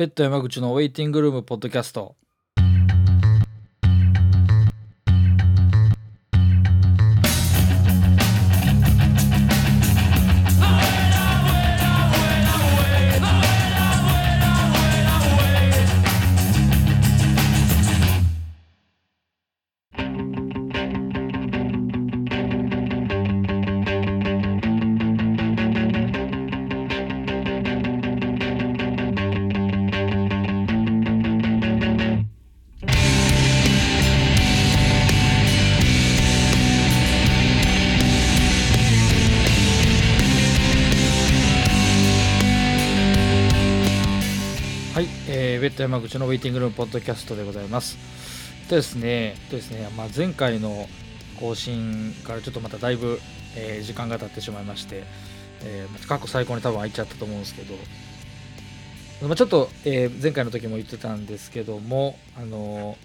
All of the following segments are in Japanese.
ペット山口のウェイティングルームポッドキャスト。ウェイティングルームポッドキャストでございます。でですね、とですね、まあ、前回の更新からちょっとまただいぶ、えー時間が経ってしまいまして、えー過去最高に多分空いちゃったと思うんですけど、まあ、ちょっと、えー前回の時も言ってたんですけども、あの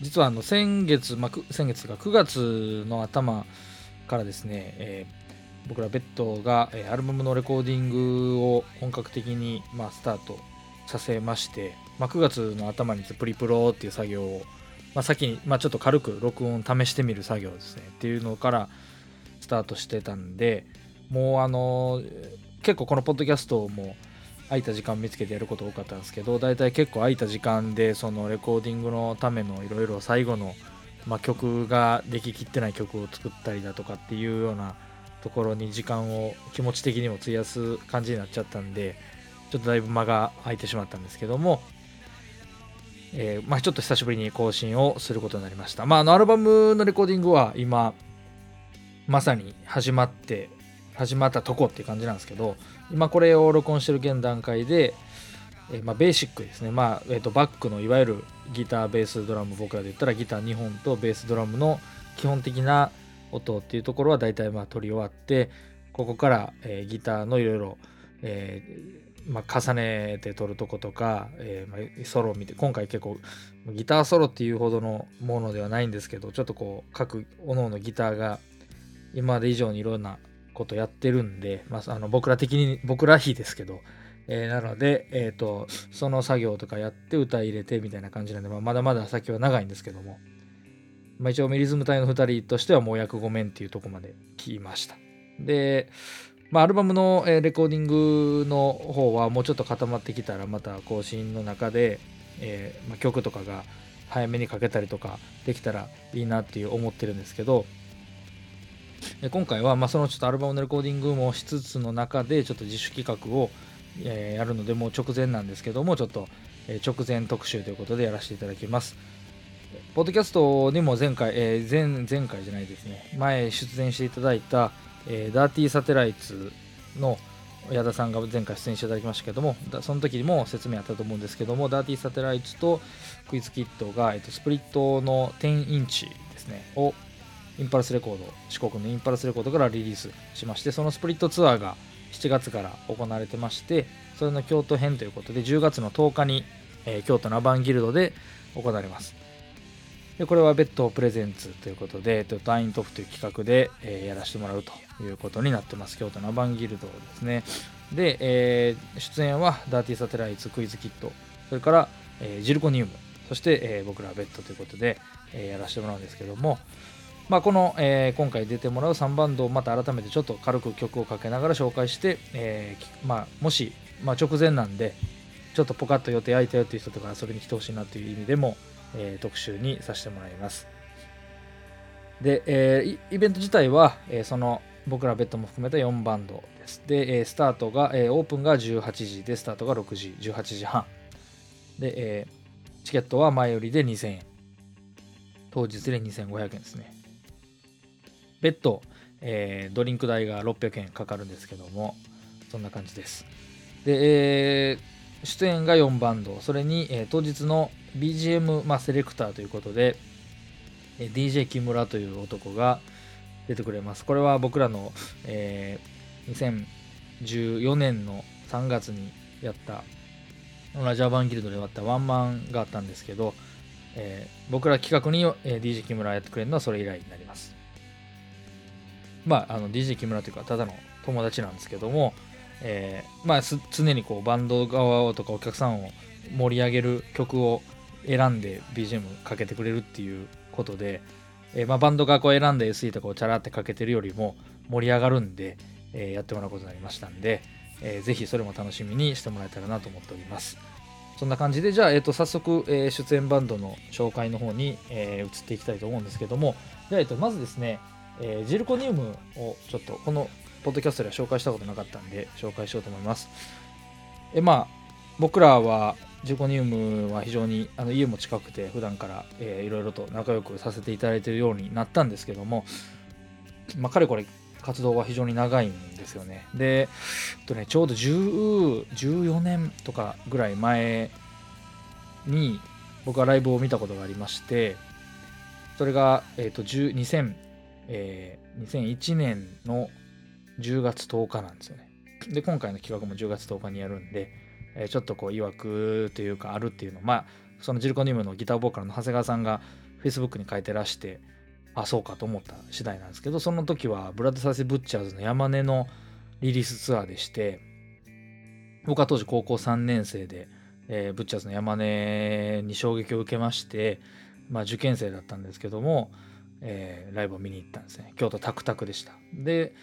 実はあの先月、まあ、先月が9月の頭からですね、えー僕らベッドが、えーアルバムのレコーディングを本格的に、まあ、スタートさせまして、まあ、9月の頭にプリプロっていう作業を、まあ、先に、まあ、ちょっと軽く録音試してみる作業ですね。っていうのからスタートしてたんでもうあの結構このポッドキャストも空いた時間見つけてやること多かったんですけど大体結構空いた時間でそのレコーディングのためのいろいろ最後の、まあ、曲ができきってない曲を作ったりだとかっていうようなところに時間を気持ち的にも費やす感じになっちゃったんでちょっとだいぶ間が空いてしまったんですけども、えーまあ、ちょっと久しぶりに更新をすることになりました。まあ、あのアルバムのレコーディングは今まさに始まって始まったとこっていう感じなんですけど今これを録音してる現段階で、えーまあ、ベーシックですね、まあえー、とバックのいわゆるギターベースドラム僕らで言ったらギター2本とベースドラムの基本的な音っていうところは大体まあ取り終わってここから、えーギターのいろいろえーまあ、重ねて撮るとことか、えーまあ、ソロを見て今回結構ギターソロっていうほどのものではないんですけどちょっとこう各各々ギターが今まで以上にいろんなことやってるんで、まあ、あの僕ら的に僕ら非ですけど、えーなので、えー、とその作業とかやって歌入れてみたいな感じなんで、まあ、まだまだ先は長いんですけども、まあ、一応ミリズム隊の2人としてはもう約5面っていうとこまで来ました。でまあ、アルバムの、えレコーディングの方はもうちょっと固まってきたらまた更新の中で、えーまあ、曲とかが早めにかけたりとかできたらいいなっていう思ってるんですけど今回はまあそのちょっとアルバムのレコーディングもしつつの中でちょっと自主企画を、えやるのでもう直前なんですけどもちょっと、え直前特集ということでやらせていただきます。ポッドキャストにも前回、えー前前回じゃないですね前出演していただいたえーダーティーサテライツの矢田さんが前回出演していただきましたけどもその時にも説明あったと思うんですけどもダーティーサテライツとクイズキットが、えっとスプリットの10インチですねをインパルスレコード四国のインパルスレコードからリリースしましてそのスプリットツアーが7月から行われてましてそれの京都編ということで10月の10日に、えー京都のアバンギルドで行われます。でこれはベッドプレゼンツということで、えっとダイントフという企画で、えーやらせてもらうということになってます。京都のアバンギルドですね。で、えー出演はダーティーサテライツクイズキット、それから、えージルコニウム、そして、え僕らはベッドということで、えやらせてもらうんですけども、まあ、この、え今回出てもらう3バンドをまた改めてちょっと軽く曲をかけながら紹介して、えまあ、もし、まあ、直前なんでちょっとポカッと予定空いたよっていう人とか遊びに来てほしいなという意味でも、えー特集にさせてもらいます。で、えーイベント自体は、えーその僕らベッドも含めた4バンドです。で、えースタートが、えーオープンが18時でスタートが6時18時半。で、えーチケットは前よりで2000円。当日で2500円ですね。ベッド、えードリンク代が600円かかるんですけどもそんな感じです。で、えー出演が4バンド。それに、えー当日の BGM、まあ、セレクターということで、え DJ 木村という男が出てくれます。これは僕らの、えー2014年の3月にやったラジャーバンギルドでやったワンマンがあったんですけど、えー僕ら企画に、えー DJ 木村やってくれるのはそれ以来になります。まああの DJ 木村というかただの友達なんですけども、えー、まあ常にこうバンド側とかお客さんを盛り上げる曲を選んで BGM かけてくれるっていうことで、えー、まあ、バンドがこう選んだ SE とかをチャラってかけてるよりも盛り上がるんで、えー、やってもらうことになりましたんで、えー、ぜひそれも楽しみにしてもらえたらなと思っております。そんな感じで、じゃあ、えー、と早速、えー、出演バンドの紹介の方に、えー、移っていきたいと思うんですけども、じゃあ、えー、とまずですね、えー、ジルコニウムをちょっとこのポッドキャストでは紹介したことなかったんで紹介しようと思います。えまあ僕らはジルコニウムは非常にあの家も近くて普段から、いろいろと仲良くさせていただいているようになったんですけども、まあ、かれこれ活動は非常に長いんですよね。で、えっとね、ちょうど10 14年とかぐらい前に僕はライブを見たことがありまして、それが、えーと、2000、えー、2001年の10月10日なんですよね。で、今回の企画も10月10日にやるんで、え、ちょっとこう、曰くというか、あるっていうのまあ、そのジルコニウムのギターボーカルの長谷川さんが Facebook に書いてらして、あ、そうかと思った次第なんですけど、その時はブラッドサーセブッチャーズの山根のリリースツアーでして、僕は当時高校3年生で、えー、ブッチャーズの山根に衝撃を受けまして、まあ、受験生だったんですけども、えー、ライブを見に行ったんですね。京都タクタクでした。で、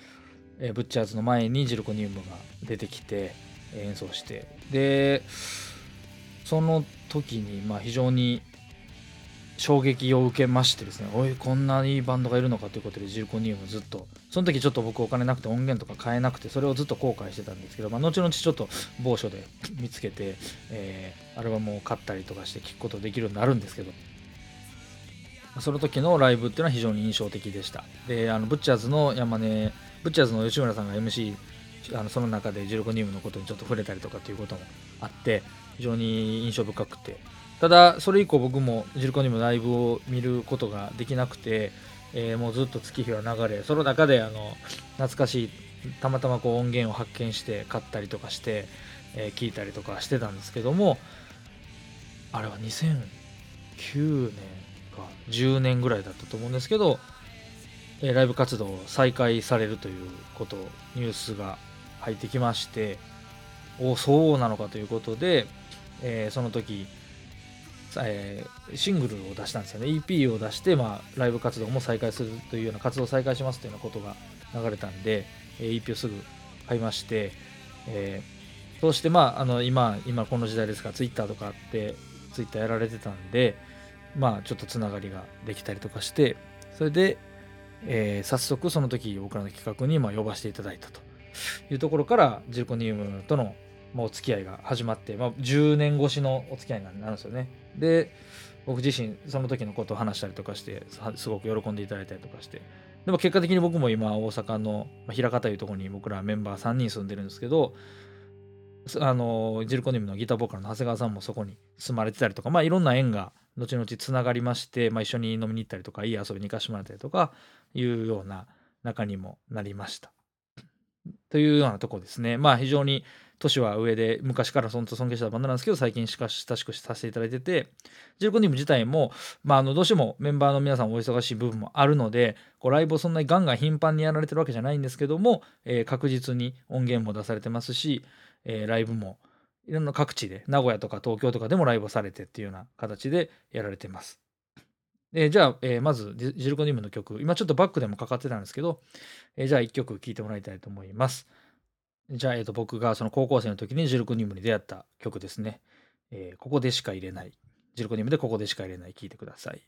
えー、ブッチャーズの前にジルコニウムが出てきて、演奏して、で、その時に、まあ、非常に衝撃を受けましてですね、おい、こんないいバンドがいるのかということで、ジルコニウムずっと、その時ちょっと僕お金なくて音源とか買えなくて、それをずっと後悔してたんですけど、まあ、後々ちょっと某所で 見つけて、えー、アルバムを買ったりとかして聴くことできるようになるんですけど、その時のライブっていうのは非常に印象的でした。で、あのブッチャーズの山根、ブッチャーズの吉村さんが MC、あのその中でジルコニウムのことにちょっと触れたりとかっていうこともあって、非常に印象深くて、ただそれ以降僕もジルコにもライブを見ることができなくて、えー、もうずっと月日は流れその中であの懐かしいたまたまこう音源を発見して買ったりとかして、えー、聞いたりとかしてたんですけどもあれは2009年か10年ぐらいだったと思うんですけど、えー、ライブ活動を再開されるということニュースが入ってきましておそうなのかということで、えー、その時えー、シングルを出したんですよね。EP を出して、まあ、ライブ活動も再開するというような活動を再開しますというようなことが流れたんで、えー、EP をすぐ買いまして、えー、そうしてまああの今今この時代ですから Twitter とかあって Twitter やられてたんでまあちょっとつながりができたりとかしてそれで、えー、早速その時僕らの企画にま呼ばせていただいたと。いうところからジルコニウムとの、お付き合いが始まって、まあ、10年越しのお付き合いになるんですよね。で、僕自身、その時のことを話したりとかして、すごく喜んでいただいたりとかして、でも結果的に僕も今、大阪の枚方いうところに僕らメンバー3人住んでるんですけど、あのジルコニウムのギターボーカルの長谷川さんもそこに住まれてたりとか、まあ、いろんな縁が後々つながりまして、まあ、一緒に飲みに行ったりとかいい遊びに行かしてもらったりとかいうような仲にもなりました。というようなとこですね。まあ非常に年は上で昔から尊敬したバンドなんですけど最近しかし親しくさせていただいててジルコニム自体も、まあ、あのどうしてもメンバーの皆さんお忙しい部分もあるのでこうライブをそんなにガンガン頻繁にやられてるわけじゃないんですけども、えー、確実に音源も出されてますし、えー、ライブもいろんな各地で名古屋とか東京とかでもライブをされてっていうような形でやられてます。えー、じゃあ、えー、まずジルコニウムの曲今ちょっとバックでもかかってたんですけど、えー、じゃあ1曲聴いてもらいたいと思います。じゃあ、えー、と僕がその高校生の時にジルコニウムに出会った曲ですね。え、ここでしか入れない。ジルコニウムでここでしか入れない。聴いてください。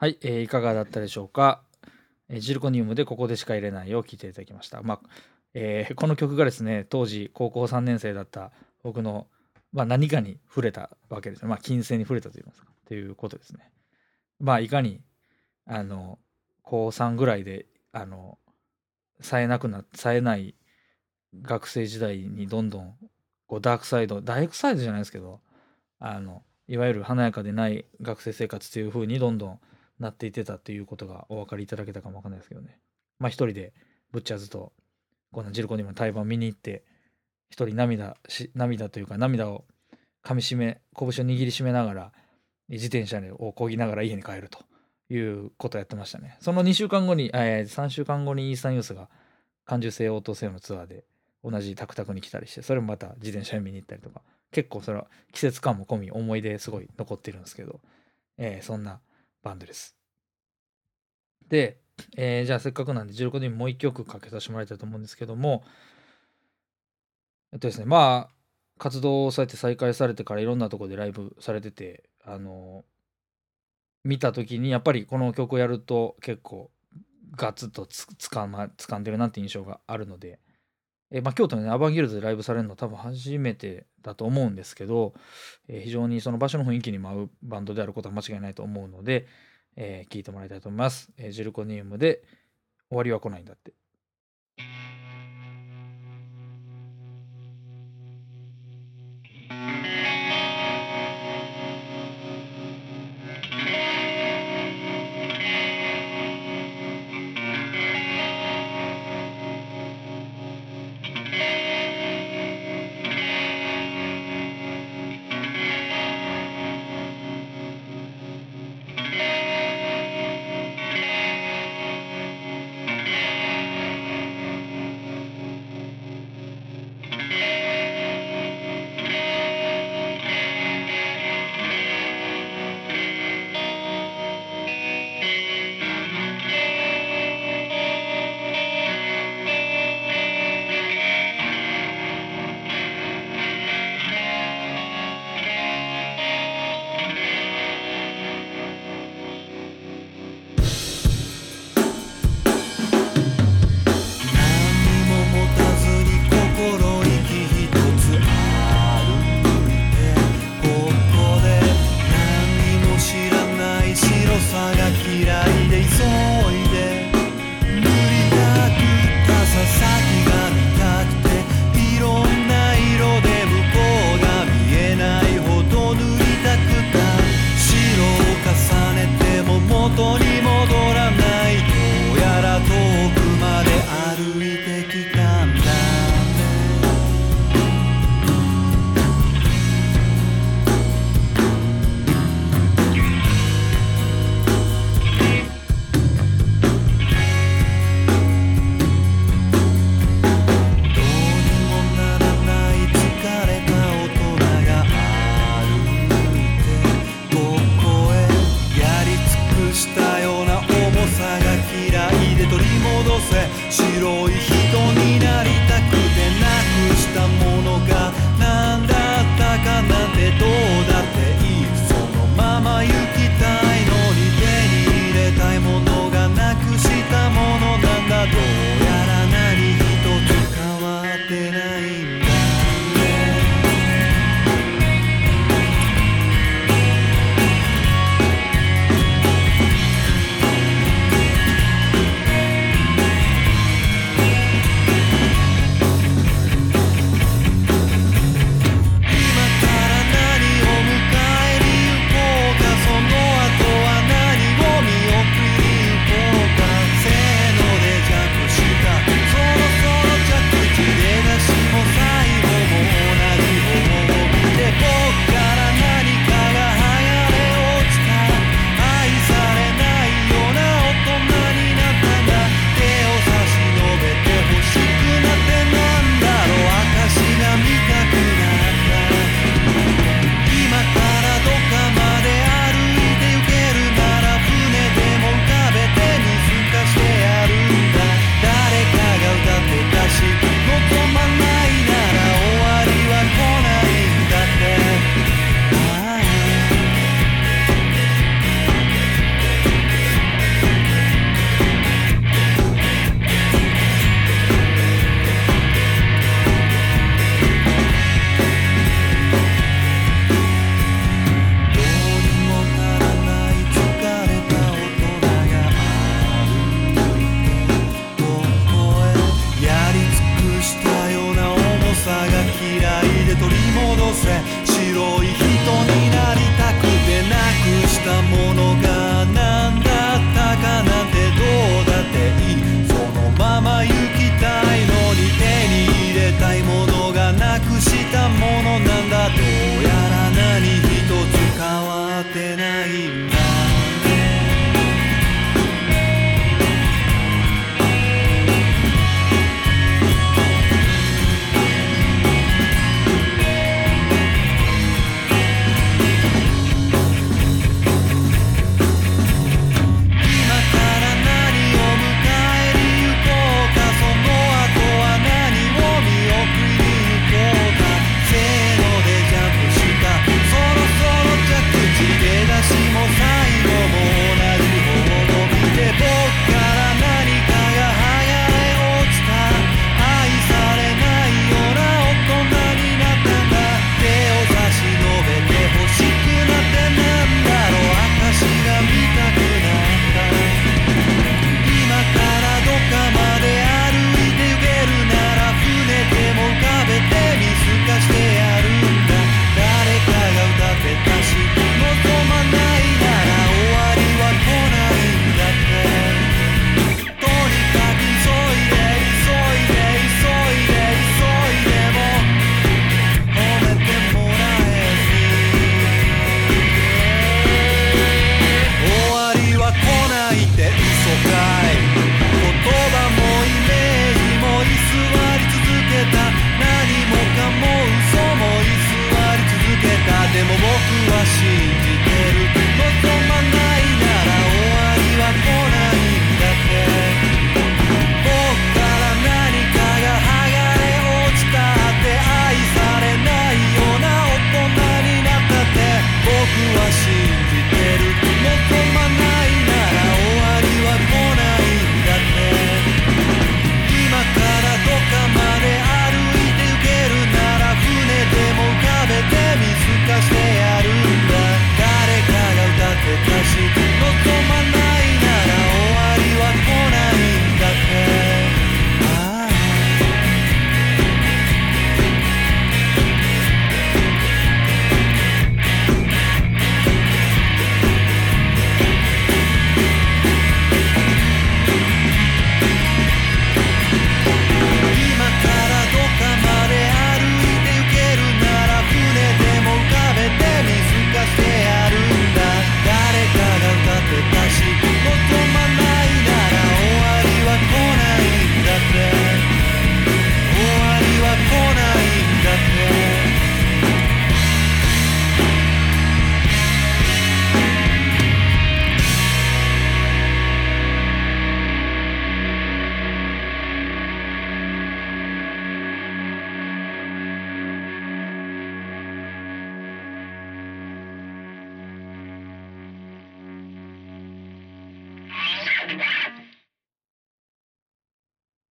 はい、えー、いかがだったでしょうか、えー、ジルコニウムでここでしか入れないを聴いていただきました。まあえー、この曲がですね、当時高校3年生だった僕の、まあ、何かに触れたわけですね。まあ、金星に触れたといいますか、ということですね。まあ、いかに、あの、高3ぐらいで、あの、冴えなくな、冴えない学生時代にどんどん、こう、ダークサイド、ダークサイドじゃないですけど、あの、いわゆる華やかでない学生生活という風にどんどんなっていてたっていうことがお分かりいただけたかもわかんないですけどね。まあ一人でブッチャーズとこのジルコニも対バン見に行って一人涙し涙というか涙をかみしめ拳を握りしめながら自転車をこぎながら家に帰るということをやってましたね。その2週間後に、えー、3週間後にイースタンユースが感受性応答性のツアーで同じタクタクに来たりしてそれもまた自転車に見に行ったりとか結構それは季節感も込み思い出すごい残ってるんですけど、えー、そんなバンドです。で、えー、じゃあせっかくなんで16人もう一曲かけさせてもらいたいと思うんですけども、えっとですね、まあ、活動をされて再開されてからいろんなとこでライブされてて、あの、見た時にやっぱりこの曲をやると結構ガツッとつつかま掴んでるなって印象があるので、えまあ、京都の、ね、アバンギルドでライブされるのは多分初めてだと思うんですけど、え、非常にその場所の雰囲気に舞うバンドであることは間違いないと思うので、えー、聞いてもらいたいと思います。えー、ジルコニウムで終わりは来ないんだって。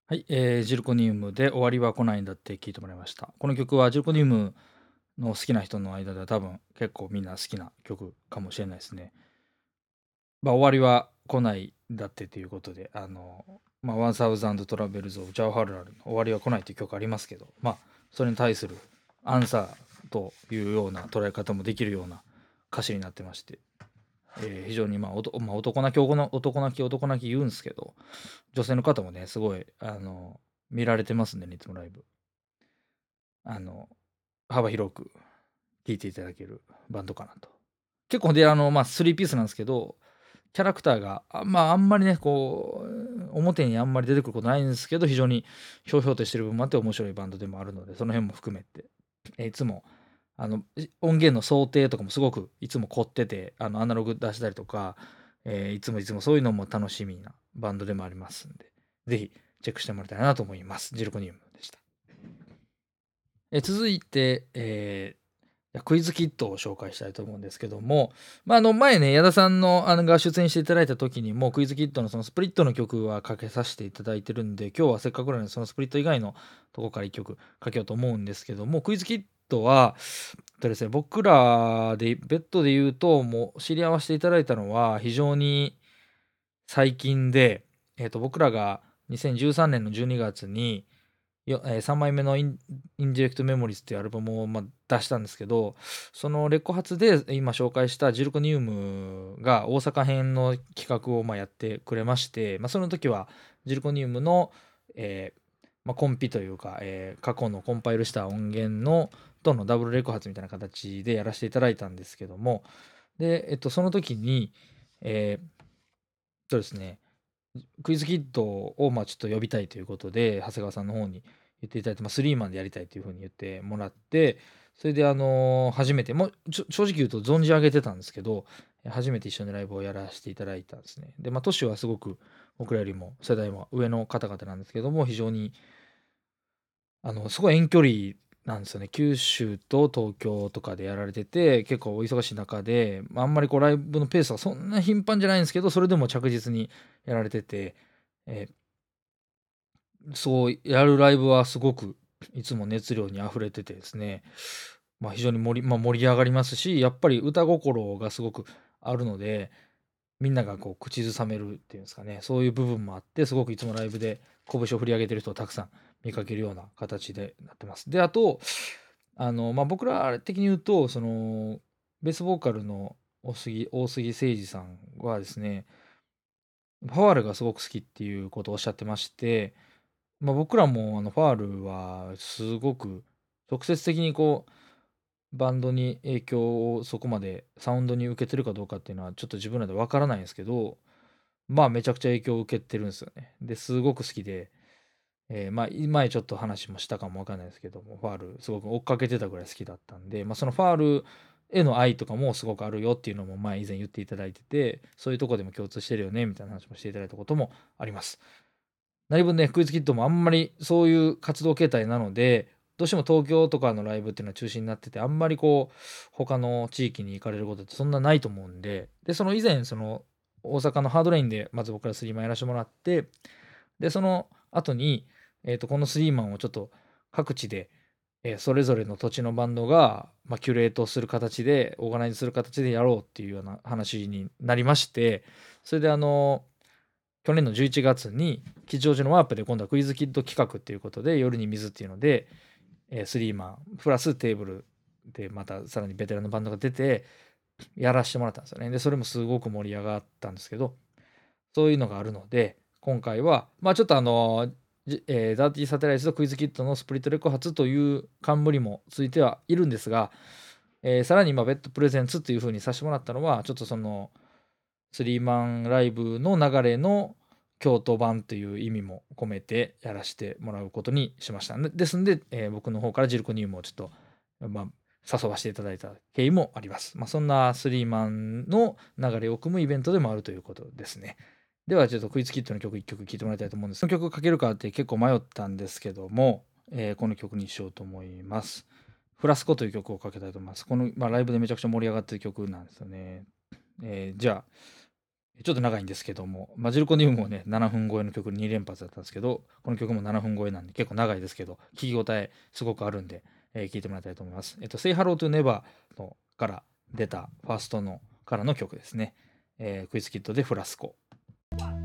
はい、えージルコニウムで終わりは来ないんだって聞いてもらいました。この曲はジルコニウムの好きな人の間では多分結構みんな好きな曲かもしれないですね。まあ終わりは来ないんだってということで、あの、まあ、 One Thousand Travels of Jawaharlal の終わりは来ないという曲ありますけど、まあそれに対するアンサーというような捉え方もできるような歌詞になってまして、えー非常にまあおとまあ男泣き男の男泣き男泣き言うんですけど女性の方もねすごいあの見られてますんでねいつもライブ。あの幅広く聴いていただけるバンドかなと。結構であのまあ3ピースなんですけどキャラクターがあまああんまりねこう表にあんまり出てくることないんですけど非常にひょうひょうとしてる部分もあって面白いバンドでもあるのでその辺も含めて、えーいつもあの音源の想定とかもすごくいつも凝っててあのアナログ出したりとか、えーいつもいつもそういうのも楽しみなバンドでもありますんでぜひチェックしてもらいたいなと思います。ジルコニウムでした、え続いて、えークイズキットを紹介したいと思うんですけども、まあ、あの前ね矢田さんのあのが出演していただいた時にもクイズキットのそのスプリットの曲はかけさせていただいてるんで今日はせっかくなのでそのスプリット以外のとこから1曲かけようと思うんですけどもクイズキットはとですね僕らでベッドで言うともう知り合わせていただいたのは非常に最近で、えっと僕らが2013年の12月によえー3枚目のイン「インディレクト・メモリーズ」っていうアルバムをまあ出したんですけどそのレコ発で今紹介したジルコニウムが大阪編の企画をまあやってくれまして、まあ、その時はジルコニウムの、えーまあ、コンピというか、えー過去のコンパイルした音源のとのダブルレコ発みたいな形でやらせていただいたんですけども。で、えっと、その時にえーそうですね。クイズキッドをまあちょっと呼びたいということで長谷川さんの方に言っていただいて、まあ、スリーマンでやりたいというふうに言ってもらってそれであのー初めてもう正直言うと存じ上げてたんですけど初めて一緒にライブをやらせていただいたんですね。でまあ年はすごく僕らよりも世代も上の方々なんですけども非常にあのすごい遠距離なんですよね。九州と東京とかでやられてて結構お忙しい中で、あ、んまりこうライブのペースはそんな頻繁じゃないんですけどそれでも着実にやられてて、えそうやるライブはすごくいつも熱量にあふれててですね、まあ、非常に盛り,、まあ、盛り上がりますしやっぱり歌心がすごくあるのでみんながこう口ずさめるっていうんですかね。そういう部分もあってすごくいつもライブで拳を振り上げてる人をたくさん見かけるような形でなってます。であとあの、まあ、僕ら的に言うとそのベースボーカルの大杉大杉誠二さんはですねファールがすごく好きっていうことをおっしゃってまして、まあ、僕らもあのファールはすごく直接的にこうバンドに影響をそこまでサウンドに受けてるかどうかっていうのはちょっと自分らでわからないんですけどまあめちゃくちゃ影響を受けてるんですよね。ですごく好きで、えーまあ前ちょっと話もしたかもわかんないですけどもファールすごく追っかけてたぐらい好きだったんで、まあ、そのファールへの愛とかもすごくあるよっていうのも前以前言っていただいててそういうとこでも共通してるよねみたいな話もしていただいたこともあります。何分ねクイズキットもあんまりそういう活動形態なのでどうしても東京とかのライブっていうのは中心になっててあんまりこう他の地域に行かれることってそんなないと思うんででその以前その大阪のハードレインでまず僕らスリーマンやらせてもらってでその後に、えー、とこのスリーマンをちょっと各地で、えーそれぞれの土地のバンドが、まあ、キュレートする形でオーガナイズする形でやろうっていうような話になりましてそれであの去年の11月に吉祥寺のワープで今度はクイズキッド企画っていうことで夜に水っていうので、えースリーマンプラステーブルでまたさらにベテランのバンドが出てやらせてもらったんですよね。でそれもすごく盛り上がったんですけどそういうのがあるので今回はまあちょっとあのえーダーティーサテライトとクイズキットのスプリットレコ発という冠もついてはいるんですが、えーさらに今ベッドプレゼンツっていう風にさせてもらったのはちょっとそのスリーマンライブの流れの京都版という意味も込めてやらせてもらうことにしました。ですんで、えー僕の方からジルコニウムをちょっと、まあ、誘わせていただいた経緯もあります。まあ、そんなスリーマンの流れを組むイベントでもあるということですね。ではちょっとクイズキットの曲1曲聴いてもらいたいと思うんです。この曲かけるかって結構迷ったんですけども、えーこの曲にしようと思います。フラスコという曲をかけたいと思います。この、まあ、ライブでめちゃくちゃ盛り上がってる曲なんですよね。えーじゃあ、ちょっと長いんですけども、マジルコニウムもね、7分超えの曲2連発だったんですけど、この曲も7分超えなんで結構長いですけど、聴き応えすごくあるんで、えー聞いてもらいたいと思います。えっと、Say Hello to Never のから出たファーストのからの曲ですね。えークイズキットでフラスコ。と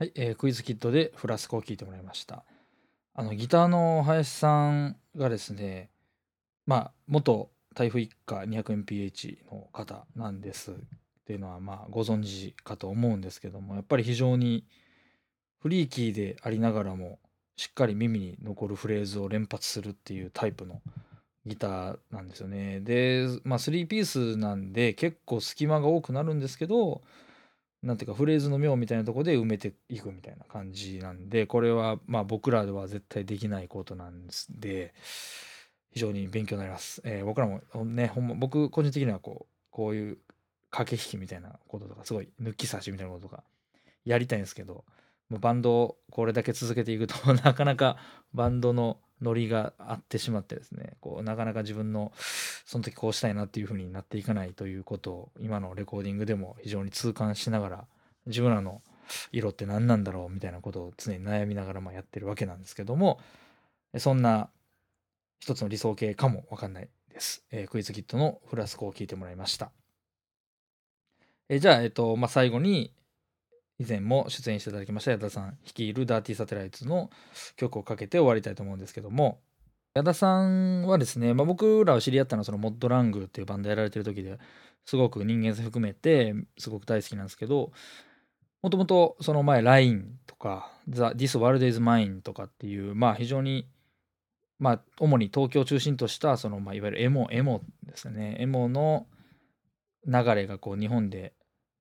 はい、えークイズキットでフラスコを聞いてもらいました。あのギターの林さんがですね、まあ元台風一過 200mph の方なんです。っていうのはまあご存知かと思うんですけどもやっぱり非常にフリーキーでありながらもしっかり耳に残るフレーズを連発するっていうタイプのギターなんですよね。で、まあ、3ピースなんで結構隙間が多くなるんですけどなんていうかフレーズの妙みたいなところで埋めていくみたいな感じなんでこれはまあ僕らでは絶対できないことなんですで非常に勉強になります。えー僕らもねほんま僕個人的にはこうこういう駆け引きみたいなこととかすごい抜き差しみたいなこととかやりたいんですけどバンドをこれだけ続けていくと なかなかバンドのノリがあってしまってですねこうなかなか自分のその時こうしたいなっていう風になっていかないということを今のレコーディングでも非常に痛感しながら自分らの色って何なんだろうみたいなことを常に悩みながらまやってるわけなんですけどもそんな一つの理想形かもわかんないです、えークイズキットのフラスコを聞いてもらいました。えーじゃあ、えっとまあ、最後に以前も出演していただきました矢田さん率いるダーティーサテライツの曲をかけて終わりたいと思うんですけども矢田さんはですね、まあ、僕らを知り合ったのはそのモッドラングっていうバンドやられてる時ですごく人間性含めてすごく大好きなんですけどもともとその前 LINE とか The This World is Mine とかっていうまあ非常にまあ主に東京を中心としたそのまあいわゆるエモエモですね。エモの流れがこう日本で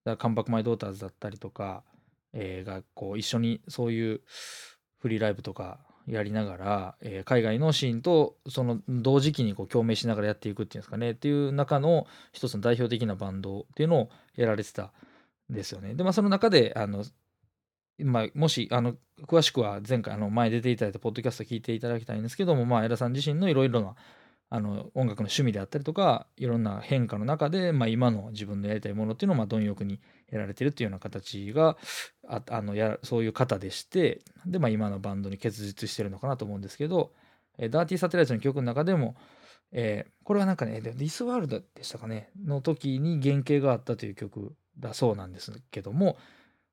だからカンバックマイドーターズだったりとか、えーがこう一緒にそういうフリーライブとかやりながら、えー海外のシーンとその同時期にこう共鳴しながらやっていくっていうんですかねっていう中の一つの代表的なバンドっていうのをやられてたんですよね。でまあその中であの、まあ、もしあの詳しくは前回あの前出ていただいたポッドキャスト聞いていただきたいんですけども、まあ、江田さん自身のいろいろなあの音楽の趣味であったりとかいろんな変化の中で、まあ、今の自分のやりたいものっていうのをまあ貪欲にやられてるっていうような形がああのやそういう方でしてで、まあ、今のバンドに結実してるのかなと思うんですけど、えーダーティーサテライトの曲の中でも、えーこれはなんかね「ディスワールド」でしたかねの時に原型があったという曲だそうなんですけども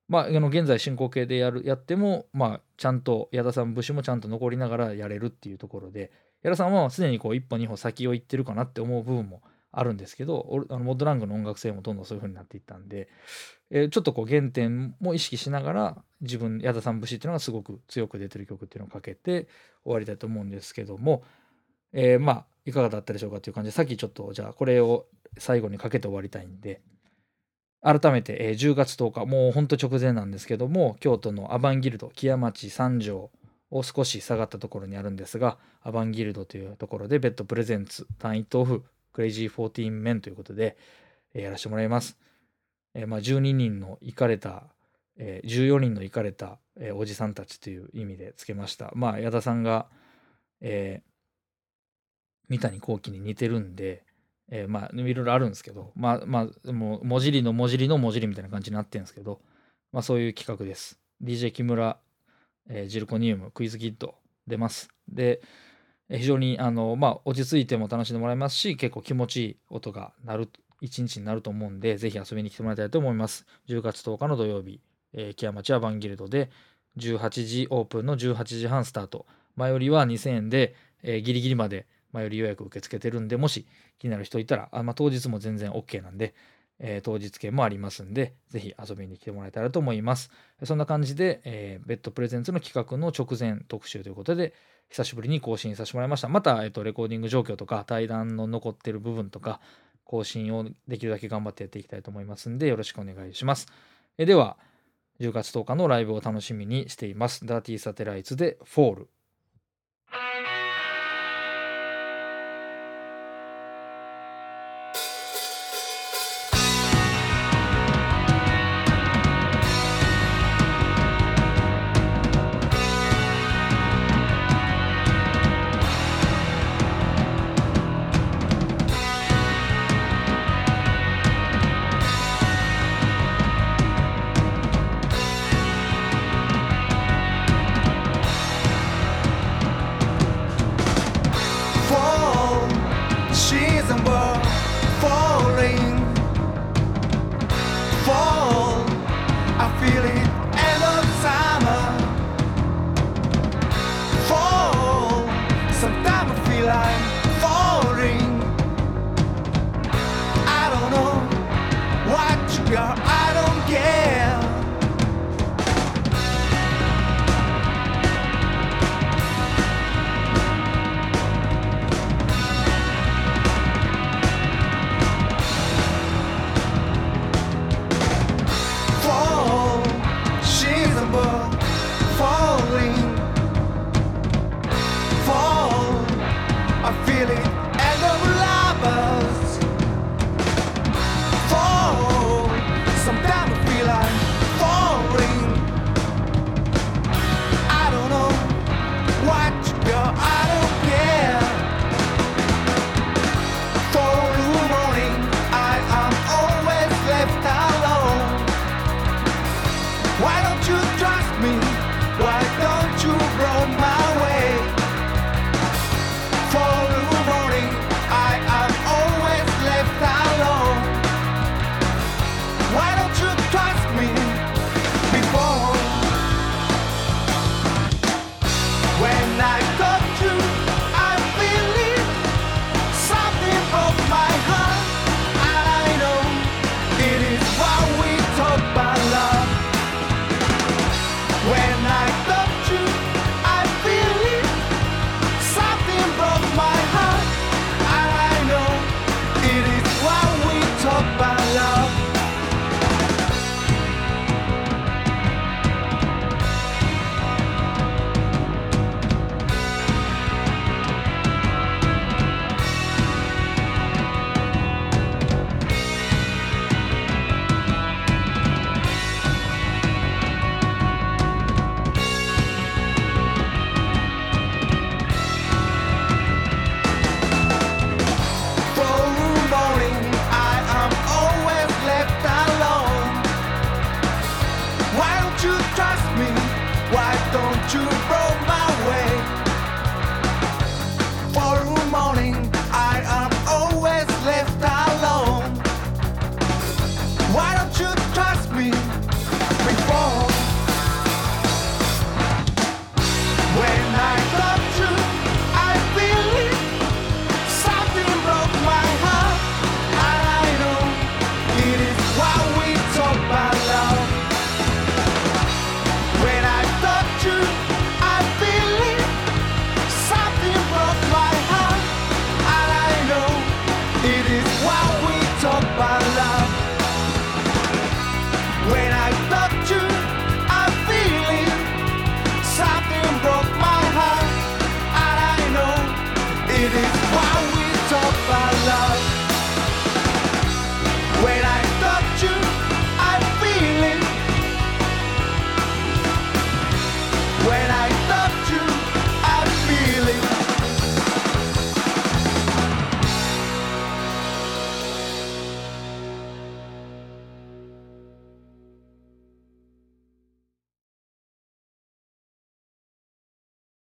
まあ、あの現在進行形でやるやっても、まあ、ちゃんと矢田さん節もちゃんと残りながらやれるっていうところで矢田さんはすでにこう一歩二歩先を行ってるかなって思う部分もあるんですけどあのモッドラングの音楽性もどんどんそういう風になっていったんで、えーちょっとこう原点も意識しながら自分矢田さん節っていうのがすごく強く出てる曲っていうのをかけて終わりたいと思うんですけども、えーまあいかがだったでしょうかという感じでさっきちょっとじゃあこれを最後にかけて終わりたいんで改めて、えー10月10日もうほんと直前なんですけども京都のアバンギルド木屋町三条を少し下がったところにあるんですがアバンギルドというところでベッドプレゼンツ単一豆腐クレイジー14メンということで、えーやらせてもらいます、えーまあ、12人の行かれた、えー14人の行かれた、えおじさんたちという意味でつけました。まあ矢田さんが、え三谷幸喜に似てるんで、えまあいろいろあるんですけどまあまあもう文字りの文字りの文字りみたいな感じになってるんですけどまあそういう企画です。DJ 木村、えジルコニウムクイズキッド出ます。で非常にあのまあ落ち着いても楽しんでもらえますし結構気持ちいい音が鳴る一日になると思うんでぜひ遊びに来てもらいたいと思います。10月10日の土曜日、えー木屋町アバンギルドで18時オープンの18時半スタート。前よりは2000円で、えーギリギリまで前より予約受け付けてるんでもし気になる人いたらあ、まあ、当日も全然 OK なんで、えー当日券もありますんでぜひ遊びに来てもらえたらと思います。そんな感じで、えーベッドプレゼンツの企画の直前特集ということで久しぶりに更新させてもらいました。また、えっとレコーディング状況とか対談の残ってる部分とか更新をできるだけ頑張ってやっていきたいと思いますんでよろしくお願いします。えでは10月10日のライブを楽しみにしています。ダーティーサテライツでフォール「